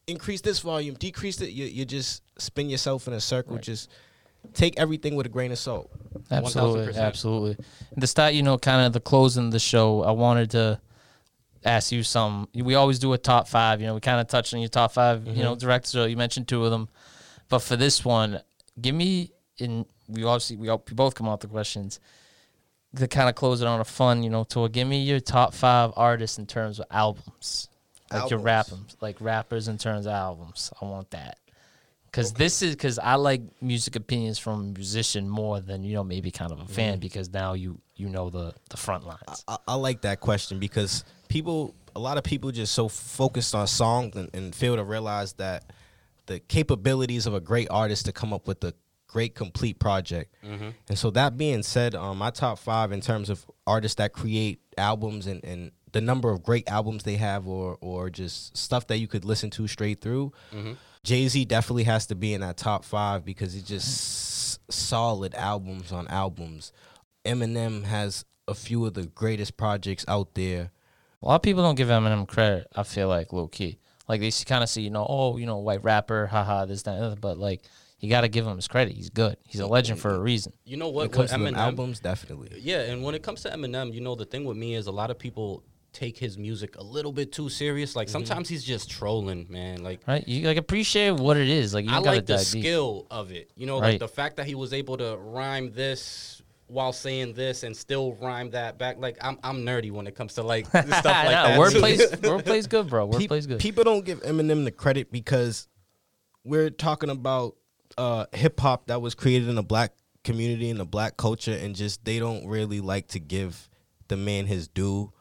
increase this volume, decrease it. You you just spin yourself in a circle. Just take everything with a grain of salt. Absolutely, 1000%. absolutely. And to start, you know, kind of the closing of the show, I wanted to ask you some. We always do a top five. You know, we kind of touched on your top 5 You mm-hmm. know, directors. So you mentioned two of them, but for this one, give me in. We obviously we, all, we both come out the questions. To kind of close it on a fun, you know, tour. Give me your top five artists in terms of albums, like your rappers, like rappers in terms of albums. I want that. Cause this is cause I like music opinions from a musician more than you know maybe kind of a fan mm. because now you you know the the front lines. I, I like that question because people, a lot of people, just so focused on songs and, and fail to realize that the capabilities of a great artist to come up with a great complete project. Mm-hmm. And so that being said, um, my top five in terms of artists that create albums and, and the number of great albums they have, or or just stuff that you could listen to straight through. Mm-hmm. Jay Z definitely has to be in that top five because he just solid albums on albums. Eminem has a few of the greatest projects out there. A lot of people don't give Eminem credit. I feel like low key, like they kind of see you know oh you know white rapper haha this that and other, but like you got to give him his credit. He's good. He's a legend for a reason. You know When what? it comes with to Eminem, albums, definitely. Yeah, and when it comes to Eminem, you know the thing with me is a lot of people take his music a little bit too serious. Like sometimes he's just trolling, man. Like Right? You like appreciate what it is. Like you I like the dive deep. skill of it. You know, like the fact that he was able to rhyme this while saying this and still rhyme that back. Like I'm I'm nerdy when it comes to like stuff like Nah, that. too. wordplay's wordplay's good, bro. Pe- Wordplay's good. People don't give Eminem the credit because we're talking about uh, hip hop that was created in the black community and the black culture, and just they don't really like to give the man his due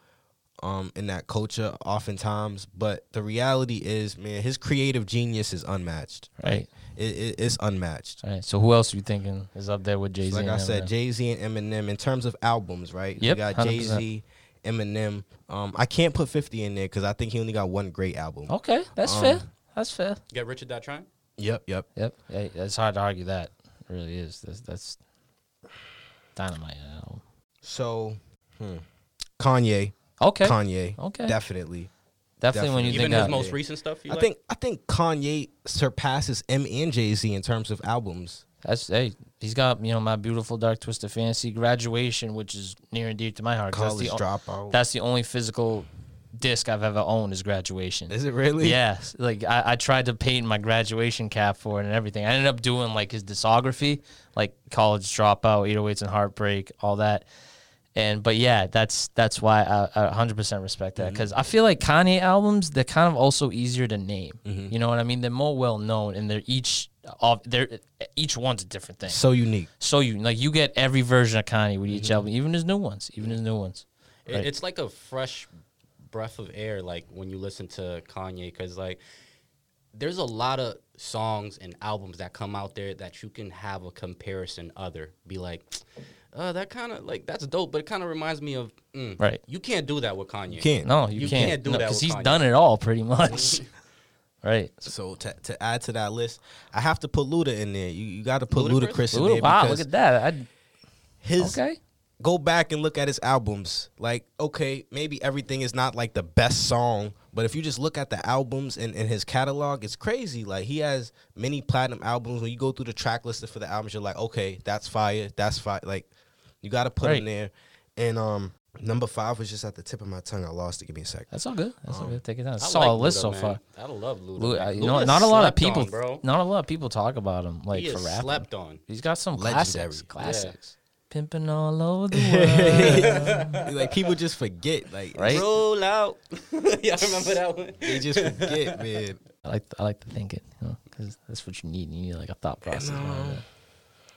um, in that culture, oftentimes. But the reality is, man, his creative genius is unmatched. Right. It, it, it's unmatched. All right. So who else are you thinking is up there with Jay Z? Like I said, Jay Z and Eminem in terms of albums, right? Yep, you got Jay Z, Eminem. Um, I can't put Fifty in there because I think he only got one great album. Okay, that's Um, fair. That's fair. Get rich or die trying. Yep, yep. Yep. Hey, it's hard to argue that. It really is. That's that's dynamite. album. So, hmm. Kanye, Okay. Kanye, Okay. definitely. definitely when you Even think his that- most recent stuff. You I like? think I think Kanye surpasses M and Jay Z in terms of albums. That's hey, he's got you know my beautiful dark twisted fantasy graduation, which is near and dear to my heart. 'cause College that's the, o- dropout. That's the only physical disc I've ever owned is graduation. Is it really? Yes, like I, I tried to paint my graduation cap for it and everything. I ended up doing like his discography, like college dropout, 808s and heartbreak, all that. And but yeah, that's that's why I, I 100% respect that mm-hmm. because I feel like Kanye albums they're kind of also easier to name. Mm-hmm. You know what I mean? They're more well known and they're each of they're each one's a different thing. So unique. So you like you get every version of Kanye with each mm-hmm. album, even his new ones, even his new ones. It- Right. It's like a fresh breath of air, like when you listen to Kanye, because like there's a lot of songs and albums that come out there that you can have a comparison other. Be like, uh, that kind of like that's dope, but it kind of reminds me of mm, Right. You can't do that with Kanye. You can't. No, you, You can't. can't do no, that because he's Kanye. done it all pretty much. right. So to, to add to that list, I have to put Luda in there. You, you got to put Ludacris? Ludacris in Ooh, there wow, look at that. I'd, his okay. go back and look at his albums. Like, okay, maybe everything is not like the best song, but if you just look at the albums and, and his catalog, it's crazy. Like he has many platinum albums. When you go through the track list for the albums, you're like, okay, that's fire, that's fire. Like, you got to put Right. him there. And um, number five was just at the tip of my tongue. I lost it. Give me a second. That's all good. That's all good. Take it down. I It's all like list so man. far. I love Luda. Lu- man. uh, you know, not a lot of people, on, bro. not a lot of people talk about him like he for is rap. slept on. He's got some Legendary. classics. Classics. Pimping all over the world. like people just forget. Like Right? Roll out. yeah, I remember that one. They just forget, man. I like I like to think it, you know, because that's what you need. You need like a thought process.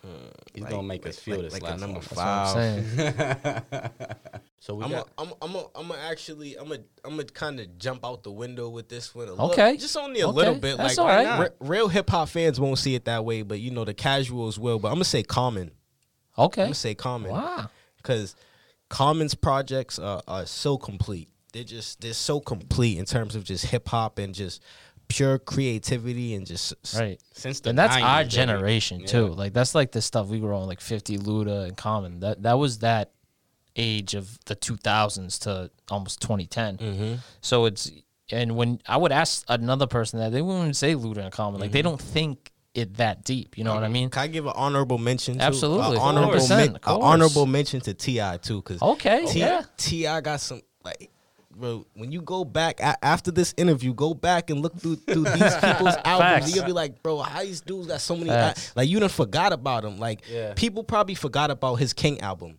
Behind. He's Like- gonna make us feel like- this like a number one. That's what I'm Five. So we I'm got. a, I'm I'm a, I'm a actually I'm a I'm a kind of jump out the window with this one. A Okay. little, just only a Okay. little bit. That's like all right. re- real hip hop fans won't see it that way, but you know the casuals will. But I'm gonna say Common. Okay, I'm gonna say Common. Wow. Because Common's projects are, are so complete. They're just they're so complete in terms of just hip hop and just pure creativity and just Right. Since the and that's 90s, our generation too. Like that's like the stuff we were on, like Fifty, Luda, and Common. That that was that age of the 2000s to almost 2010. Mm-hmm. So it's and when I would ask another person that they wouldn't say Luda and Common. Like Mm-hmm. they don't think it that deep. You know what I mean? Can I give an honorable mention? To, Absolutely, of honorable, men- Of a course. honorable mention to T.I. too, because Okay, T.I. yeah. T.I. got some like. Bro, when you go back a- after this interview, go back and look through through these people's albums. You'll be like, bro, how these dudes got so many? Facts. like you done forgot about him. Like Yeah. people probably forgot about his King album.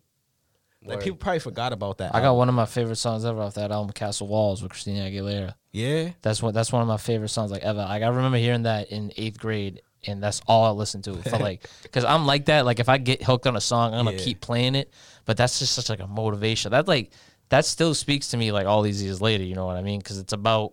Like Word. people probably forgot about that. I got one of my favorite songs ever off that album, Castle Walls, with Christina Aguilera. Yeah, That's what that's one of my favorite songs like ever. Like I remember hearing that in eighth grade, and that's all I listened to for like because I'm like that. Like if I get hooked on a song, I'm gonna Yeah. keep playing it. But that's just such like a motivation. That like that still speaks to me like all these years later. You know what I mean? Because it's about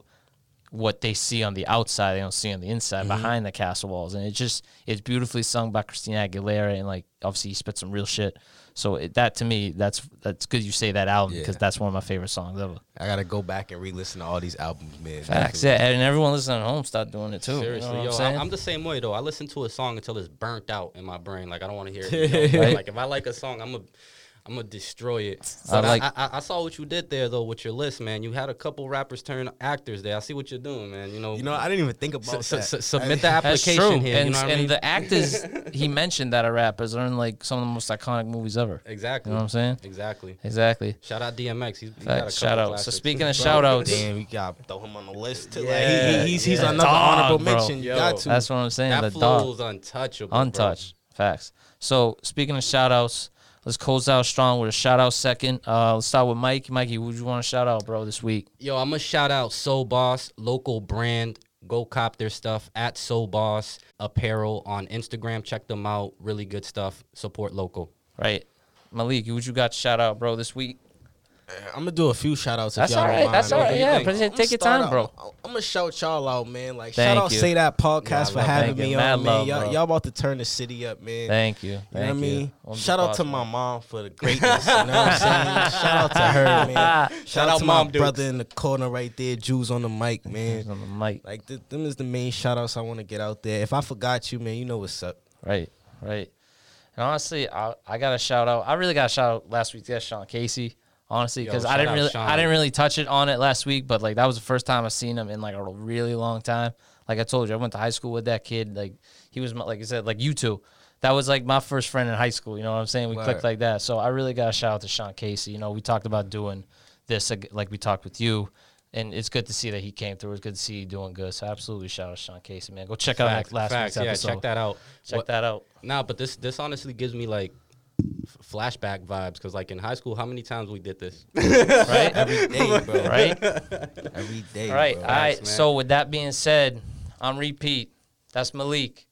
what they see on the outside, they don't see on the inside Mm-hmm. behind the castle walls, and it just it's beautifully sung by Christina Aguilera, and like obviously he spit some real shit. So it, that to me, that's that's good. You say that album because Yeah. that's one of my favorite songs ever. I gotta go back and re-listen to all these albums, man. Facts, yeah, and everyone listening at home start doing it too. you know Seriously, what yo, I'm? I, am the same way though. I listen to a song until it's burnt out in my brain. Like I don't want to hear it. you know? Right. Like if I like a song, I'm a I'm gonna destroy it. I But I, like- I, I, I saw what you did there though with your list, man. You had a couple rappers turn actors there. I see what you're doing, man. You know, You know, I didn't even think about su- su- that. su- submit the That's application true. here. and you know what I and mean? the actors he mentioned that are rappers are in like some of the most iconic movies ever. exactly. You know what I'm saying? Exactly. Exactly. Shout out DMX. He's, he got a Facts. couple Shout out. So speaking of Bro, shout outs, Damn, you got throw him on the list too. Yeah, like, he, he- he's he's yeah. another Dog, honorable bro. mention. You Yo. got to. that's what I'm saying. that the flow dog. is untouchable. bro. Facts. So speaking of shout outs, let's close out strong with a shout out second. Uh, let's start with Mike. Mikey, who you want to shout out, bro, this week? Yo, I'm gonna shout out Soul Boss, local brand. Go cop their stuff at Soul Boss Apparel on Instagram. Check them out. Really good stuff. Support local. Right. Malik, who you got to shout out, bro, this week? I'm gonna do a few shout outs. That's all right. That's all right. Yeah, I'ma take your time, bro. I'm gonna shout y'all out, man. Like Thank shout out you. Say That podcast for love having me on, man. love, y'all, y'all about to turn the city up, man. Thank you. You know Thank what I mean? Shout out to my mom for the greatness. you know what I'm saying? Shout out to her, man. Shout, out, out to Mom my Dukes. brother in the corner right there, Jews on the mic, man. On the mic. Like th- them is the main shout outs I want to get out there. If I forgot you, man, you know what's up. Right, right. And honestly, I I got a shout out. I really got a shout out last week's guest, Sean Casey. Honestly, because I didn't really Sean. I didn't really touch it on it last week, but like that was the first time I've seen him in like a really long time. Like I told you, I went to high school with that kid. Like he was my, like I said, like you two. That was like my first friend in high school. You know what I'm saying? We Word. clicked like that. So I really got a shout out to Sean Casey. You know, we talked about doing this like we talked with you. And it's good to see that he came through. It's good to see you doing good. So absolutely shout out to Sean Casey, man. Go check out that last facts. week's Yeah, episode. check that out. Check What- that out. Nah, but this this honestly gives me like flashback vibes because like in high school, how many times we did this? Right? Every day, bro. right? Every day. All right. bro. All right. man. So with that being said, on repeat, that's Malik.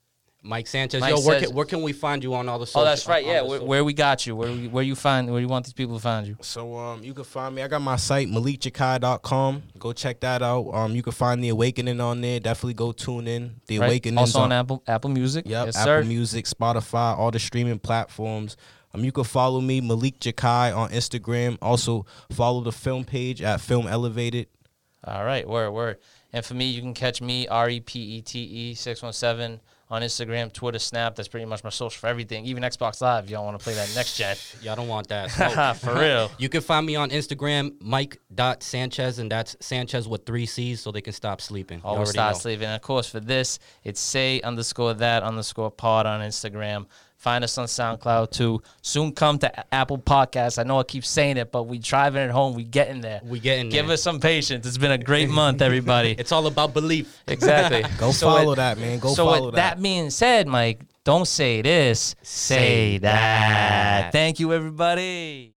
Mike Sanchez, Mike yo, where says- can, where can we find you on all the social? Oh, that's right. on Yeah. the Where, where we got you? Where we, where you find? Where you want these people to find you? So um, you can find me. I got my site malikjakai.com. Go check that out. Um, you can find the Awakening on there. Definitely go tune in. The Right? Awakening Also on Apple Apple Music. Yep, Yes, Apple sir. Music, Spotify, all the streaming platforms. Um, you can follow me, Malik Jakai, on Instagram. Also, follow the film page at Film Elevated. All right, word, word. And for me, you can catch me, R E P E T E 617 on Instagram, Twitter, Snap. That's pretty much my social for everything, even Xbox Live if y'all want to play that next gen. Y'all don't want that. So, For real. you can find me on Instagram, Mike.Sanchez, and that's Sanchez with three C's so they can stop sleeping. Always already start know. sleeping. And of course, for this, it's say underscore that underscore pod on Instagram. Find us on SoundCloud too. Soon come to Apple Podcasts. I know I keep saying it, but we driving it home. We getting there. We getting Give there. Give us some patience. It's been a great month, everybody. It's all about belief. exactly. Go So follow with- that, man. Go so follow with that. that being said, Mike, don't say this. Say, Say that. that. Thank you, everybody.